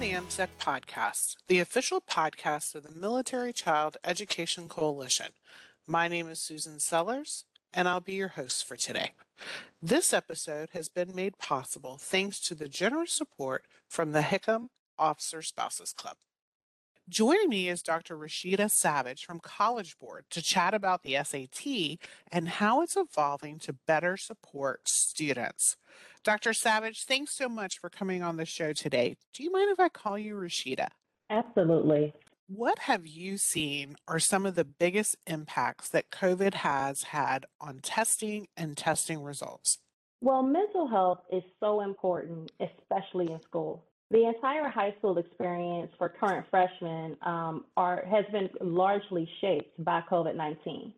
the MCEC podcast, the official podcast of the Military Child Education Coalition. My name is Susan Sellers, and I'll be your host for today. This episode has been made possible thanks to the generous support from the Hickam Officer Spouses Club. Joining me is Dr. Rashida Savage from College Board to chat about the SAT and how it's evolving to better support students. Dr. Savage, thanks so much for coming on the show today. Do you mind if I call you Rashida? Absolutely. What have you seen are some of the biggest impacts that COVID has had on testing and testing results? Well, mental health is so important, especially in school. The entire high school experience for current freshmen um, are, has been largely shaped by COVID 19.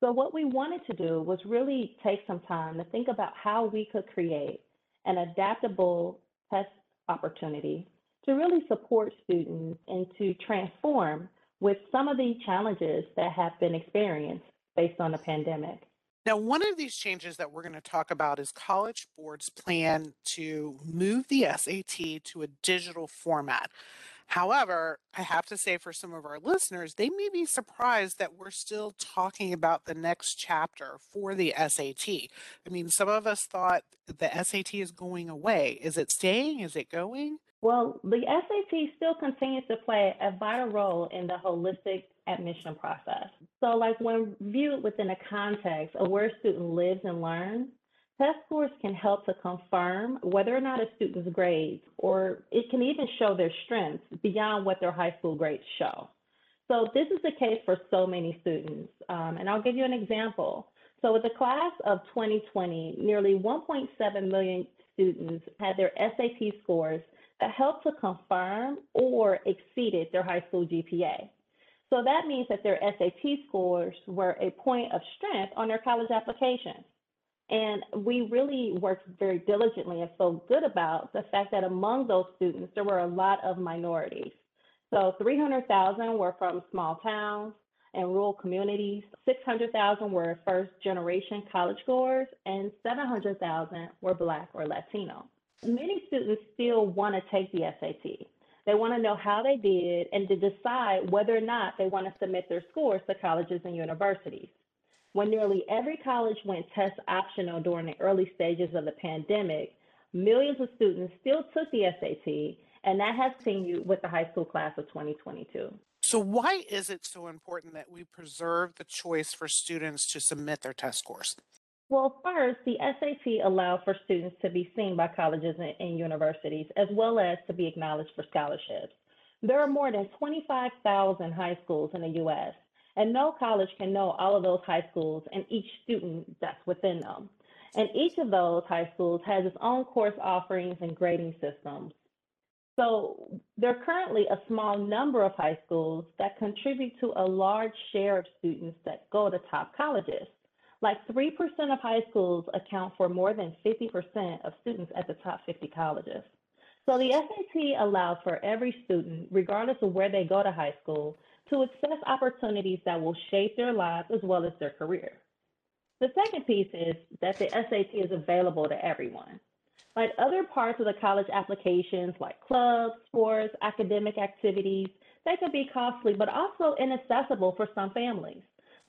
So, what we wanted to do was really take some time to think about how we could create an adaptable test opportunity to really support students and to transform with some of the challenges that have been experienced based on the pandemic. Now, one of these changes that we're going to talk about is College Board's plan to move the SAT to a digital format. However, I have to say for some of our listeners, they may be surprised that we're still talking about the next chapter for the SAT. I mean, some of us thought the SAT is going away. Is it staying? Is it going? Well, the SAT still continues to play a vital role in the holistic admission process. So, like when viewed within a context of where a student lives and learns, test scores can help to confirm whether or not a student's grades, or it can even show their strengths beyond what their high school grades show. So, this is the case for so many students. Um, and I'll give you an example. So, with the class of 2020, nearly 1.7 million students had their SAT scores that helped to confirm or exceeded their high school GPA. So that means that their SAT scores were a point of strength on their college application. And we really worked very diligently and felt good about the fact that among those students, there were a lot of minorities. So 300,000 were from small towns and rural communities, 600,000 were first generation college goers, and 700,000 were Black or Latino many students still want to take the SAT. They want to know how they did and to decide whether or not they want to submit their scores to colleges and universities. When nearly every college went test optional during the early stages of the pandemic, millions of students still took the SAT, and that has continued with the high school class of 2022. So, why is it so important that we preserve the choice for students to submit their test scores? Well, first, the SAT allows for students to be seen by colleges and universities, as well as to be acknowledged for scholarships. There are more than 25,000 high schools in the U.S., and no college can know all of those high schools and each student that's within them. And each of those high schools has its own course offerings and grading systems. So there are currently a small number of high schools that contribute to a large share of students that go to top colleges. Like 3% of high schools account for more than 50% of students at the top 50 colleges. So the SAT allows for every student, regardless of where they go to high school, to access opportunities that will shape their lives as well as their career. The second piece is that the SAT is available to everyone. Like other parts of the college applications, like clubs, sports, academic activities, they can be costly, but also inaccessible for some families.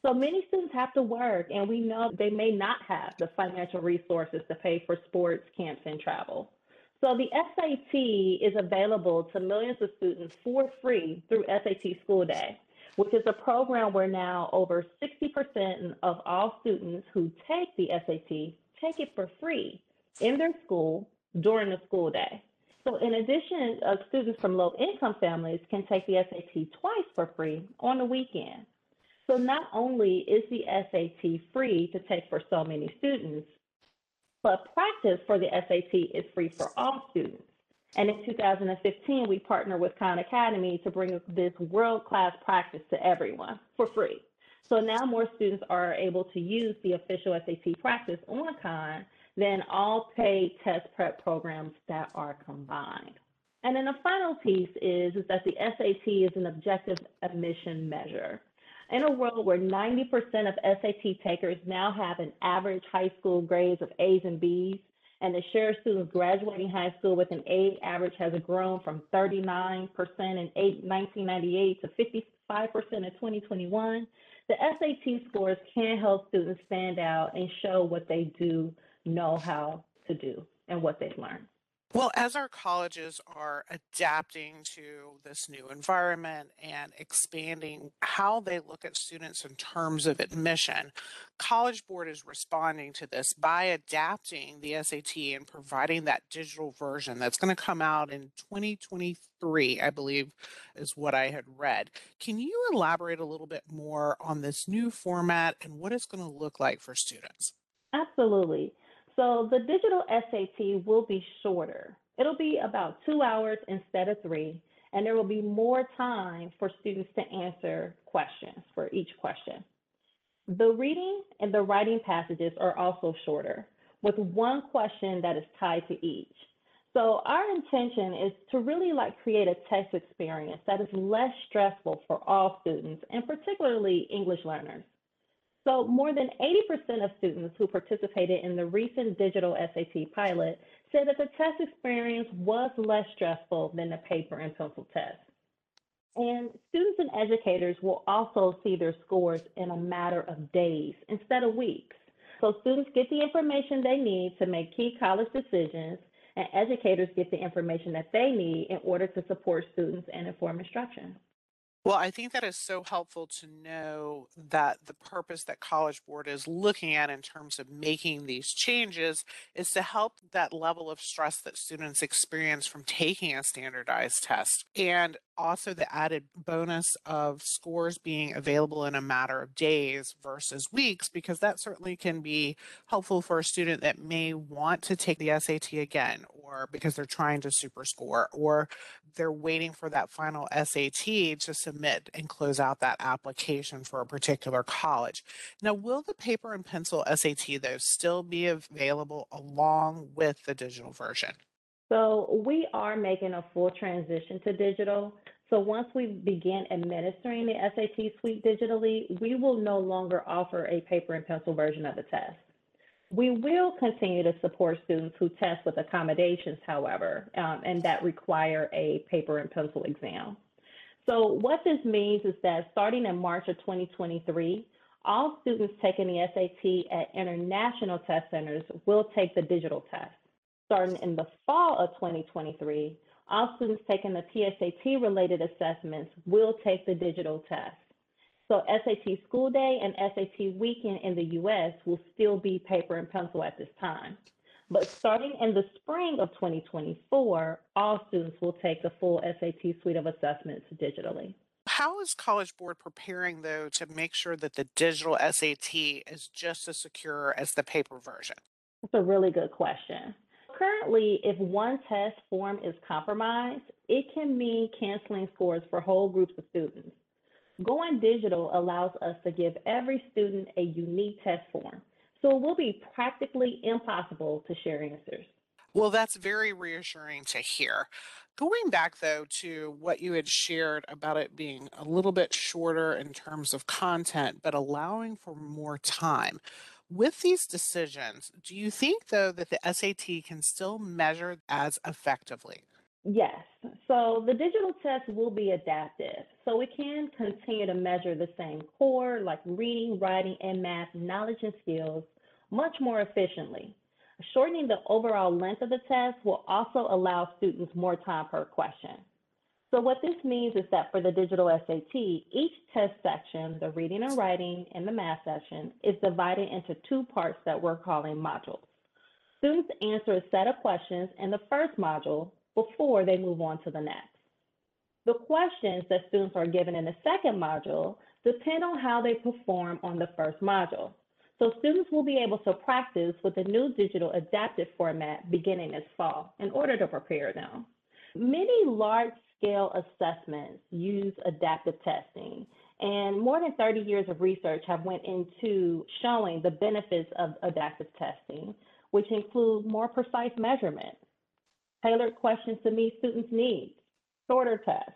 So many students have to work, and we know they may not have the financial resources to pay for sports, camps, and travel. So the SAT is available to millions of students for free through SAT School Day, which is a program where now over 60% of all students who take the SAT take it for free in their school during the school day. So in addition, uh, students from low income families can take the SAT twice for free on the weekend. So not only is the SAT free to take for so many students, but practice for the SAT is free for all students. And in 2015, we partnered with Khan Academy to bring this world-class practice to everyone for free. So now more students are able to use the official SAT practice on Khan than all paid test prep programs that are combined. And then the final piece is, is that the SAT is an objective admission measure. In a world where 90% of SAT takers now have an average high school grades of A's and B's, and the share of students graduating high school with an A average has grown from 39% in 1998 to 55% in 2021. The SAT scores can help students stand out and show what they do know how to do and what they've learned. Well, as our colleges are adapting to this new environment and expanding how they look at students in terms of admission, College Board is responding to this by adapting the SAT and providing that digital version that's going to come out in 2023, I believe is what I had read. Can you elaborate a little bit more on this new format and what it's going to look like for students? Absolutely. So the digital SAT will be shorter. It'll be about two hours instead of three, and there will be more time for students to answer questions for each question. The reading and the writing passages are also shorter, with one question that is tied to each. So our intention is to really like create a test experience that is less stressful for all students, and particularly English learners. So more than 80% of students who participated in the recent digital SAT pilot said that the test experience was less stressful than the paper and pencil test. And students and educators will also see their scores in a matter of days instead of weeks. So students get the information they need to make key college decisions, and educators get the information that they need in order to support students and inform instruction. Well, I think that is so helpful to know that the purpose that College Board is looking at in terms of making these changes is to help that level of stress that students experience from taking a standardized test and also the added bonus of scores being available in a matter of days versus weeks, because that certainly can be helpful for a student that may want to take the SAT again, or because they're trying to super score, or they're waiting for that final SAT to submit and close out that application for a particular college. Now, will the paper and pencil SAT, though, still be available along with the digital version? So we are making a full transition to digital. So once we begin administering the SAT suite digitally, we will no longer offer a paper and pencil version of the test. We will continue to support students who test with accommodations, however, um, and that require a paper and pencil exam. So what this means is that starting in March of 2023, all students taking the SAT at international test centers will take the digital test starting in the fall of 2023, all students taking the PSAT related assessments will take the digital test. So SAT school day and SAT weekend in the US will still be paper and pencil at this time. But starting in the spring of 2024, all students will take the full SAT suite of assessments digitally. How is College Board preparing, though, to make sure that the digital SAT is just as secure as the paper version? That's a really good question. Currently, if one test form is compromised, it can mean canceling scores for whole groups of students. Going digital allows us to give every student a unique test form, so it will be practically impossible to share answers. Well, that's very reassuring to hear. Going back, though, to what you had shared about it being a little bit shorter in terms of content, but allowing for more time. With these decisions, do you think, though, that the SAT can still measure as effectively? Yes. So the digital test will be adaptive. So it can continue to measure the same core, like reading, writing, and math knowledge and skills, much more efficiently. Shortening the overall length of the test will also allow students more time per question. So what this means is that for the digital SAT, each test section, the reading and writing and the math section, is divided into two parts that we're calling modules. Students answer a set of questions in the first module before they move on to the next. The questions that students are given in the second module depend on how they perform on the first module. So students will be able to practice with the new digital adaptive format beginning this fall in order to prepare them. Many large scale assessments use adaptive testing. And more than 30 years of research have went into showing the benefits of adaptive testing, which include more precise measurement, tailored questions to meet students' needs, shorter tests,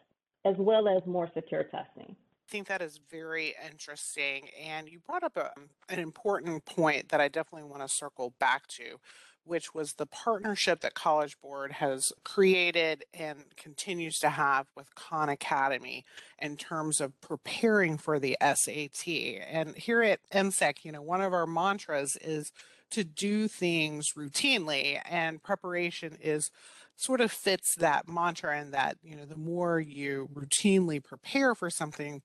as well as more secure testing. I think that is very interesting. And you brought up a, um, an important point that I definitely want to circle back to, which was the partnership that College Board has created and continues to have with Khan Academy in terms of preparing for the SAT. And here at MCEC, you know, one of our mantras is to do things routinely, and preparation is sort of fits that mantra and that you know the more you routinely prepare for something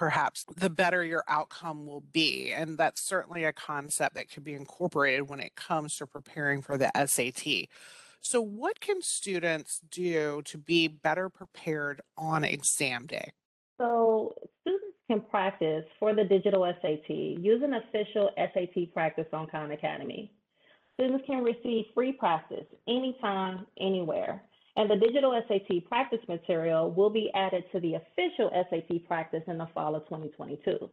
perhaps the better your outcome will be. And that's certainly a concept that could be incorporated when it comes to preparing for the SAT. So, what can students do to be better prepared on exam day? So, students can practice for the digital SAT using official SAT practice on Khan Academy. Students can receive free practice anytime, anywhere. And the digital SAT practice material will be added to the official SAT practice in the fall of 2022.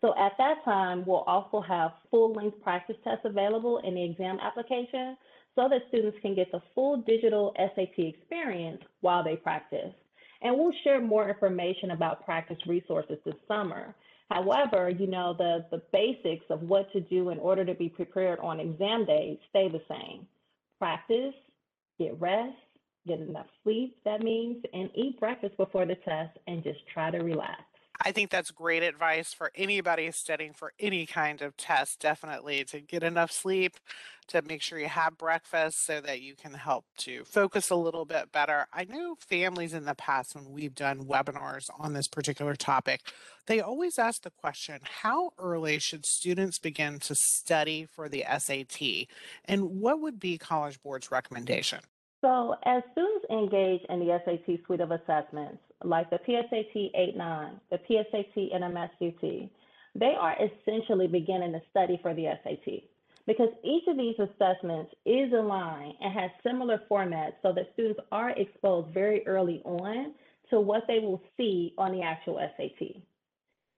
So at that time, we'll also have full-length practice tests available in the exam application so that students can get the full digital SAT experience while they practice. And we'll share more information about practice resources this summer. However, you know, the, the basics of what to do in order to be prepared on exam day stay the same. Practice, get rest, get enough sleep, that means, and eat breakfast before the test and just try to relax. I think that's great advice for anybody studying for any kind of test, definitely to get enough sleep, to make sure you have breakfast so that you can help to focus a little bit better. I know families in the past, when we've done webinars on this particular topic, they always ask the question how early should students begin to study for the SAT? And what would be College Board's recommendation? So as students engage in the SAT suite of assessments, like the PSAT 8-9, the PSAT NMS they are essentially beginning to study for the SAT because each of these assessments is aligned and has similar formats so that students are exposed very early on to what they will see on the actual SAT.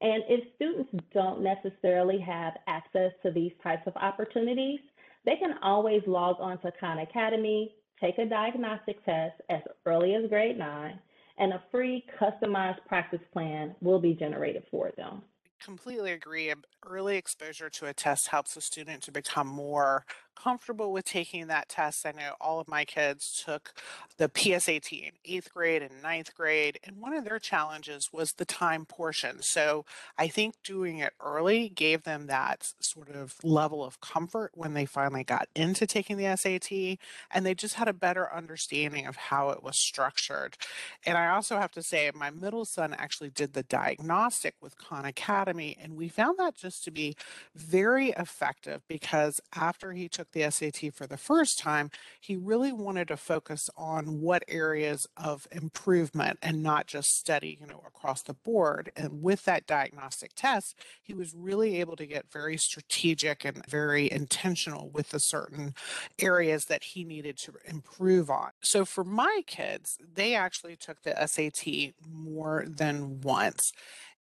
And if students don't necessarily have access to these types of opportunities, they can always log on to Khan Academy, take a diagnostic test as early as grade nine, and a free customized practice plan will be generated for them completely agree. Early exposure to a test helps a student to become more comfortable with taking that test. I know all of my kids took the PSAT in eighth grade and ninth grade, and one of their challenges was the time portion. So I think doing it early gave them that sort of level of comfort when they finally got into taking the SAT, and they just had a better understanding of how it was structured. And I also have to say, my middle son actually did the diagnostic with Khan Academy, and we found that just to be very effective because after he took the SAT for the first time, he really wanted to focus on what areas of improvement and not just study, you know, across the board. And with that diagnostic test, he was really able to get very strategic and very intentional with the certain areas that he needed to improve on. So for my kids, they actually took the SAT more than once.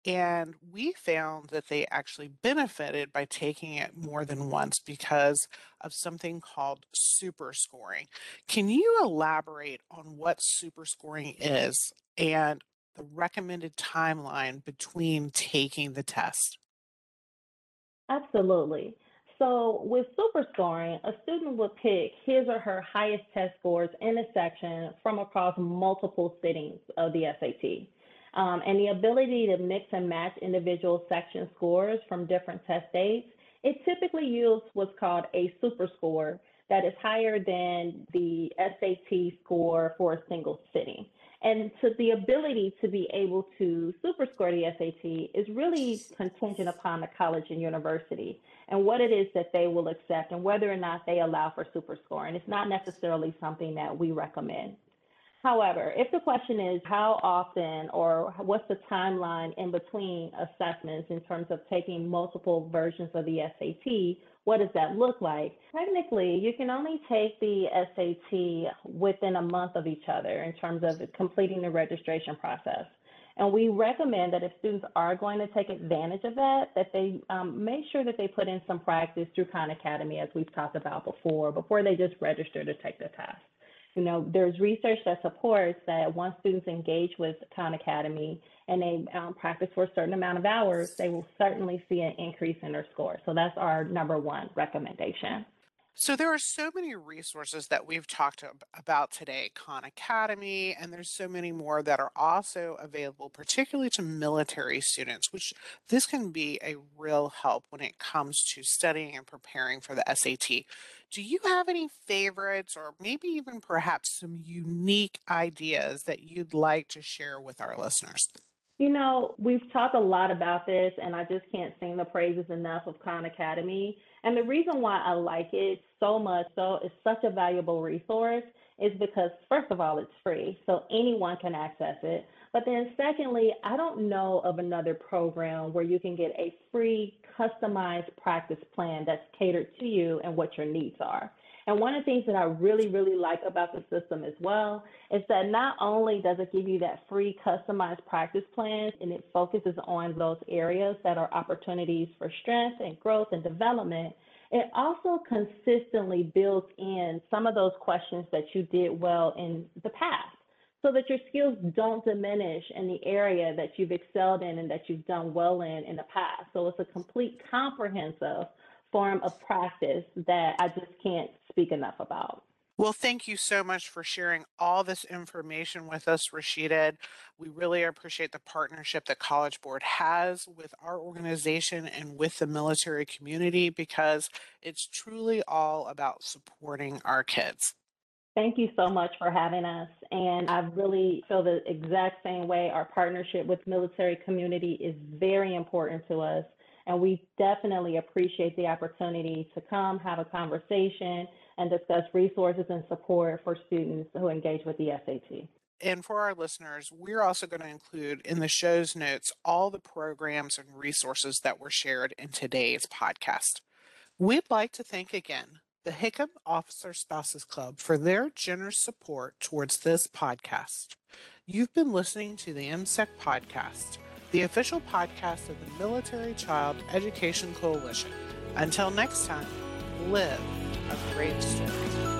And we found that they actually benefited by taking it more than once because of something called super scoring. Can you elaborate on what super scoring is and the recommended timeline between taking the test? Absolutely. So with super scoring, a student would pick his or her highest test scores in a section from across multiple sittings of the SAT. Um, and the ability to mix and match individual section scores from different test dates, it typically yields what's called a super score that is higher than the SAT score for a single sitting. And so the ability to be able to super score the SAT is really contingent upon the college and university and what it is that they will accept and whether or not they allow for super scoring. It's not necessarily something that we recommend. However, if the question is how often or what's the timeline in between assessments in terms of taking multiple versions of the SAT, what does that look like? Technically, you can only take the SAT within a month of each other in terms of completing the registration process. And we recommend that if students are going to take advantage of that, that they um, make sure that they put in some practice through Khan Academy, as we've talked about before, before they just register to take the test. You know, there's research that supports that once students engage with Khan Academy and they um, practice for a certain amount of hours, they will certainly see an increase in their score. So that's our number one recommendation. So there are so many resources that we've talked about today, Khan Academy, and there's so many more that are also available, particularly to military students, which this can be a real help when it comes to studying and preparing for the SAT. Do you have any favorites or maybe even perhaps some unique ideas that you'd like to share with our listeners? You know, we've talked a lot about this, and I just can't sing the praises enough of Khan Academy. And the reason why I like it so much, so it's such a valuable resource, is because first of all, it's free, so anyone can access it. But then secondly, I don't know of another program where you can get a free, customized practice plan that's catered to you and what your needs are. And one of the things that I really, really like about the system as well is that not only does it give you that free customized practice plan and it focuses on those areas that are opportunities for strength and growth and development, it also consistently builds in some of those questions that you did well in the past so that your skills don't diminish in the area that you've excelled in and that you've done well in in the past. So it's a complete comprehensive form of practice that I just can't speak enough about. Well, thank you so much for sharing all this information with us, Rashida. We really appreciate the partnership that College Board has with our organization and with the military community because it's truly all about supporting our kids. Thank you so much for having us. And I really feel the exact same way. Our partnership with military community is very important to us. And we definitely appreciate the opportunity to come have a conversation and discuss resources and support for students who engage with the SAT. And for our listeners, we're also going to include in the show's notes all the programs and resources that were shared in today's podcast. We'd like to thank again the Hickam Officer Spouses Club for their generous support towards this podcast. You've been listening to the MCEC podcast the official podcast of the Military Child Education Coalition. Until next time, live a great story.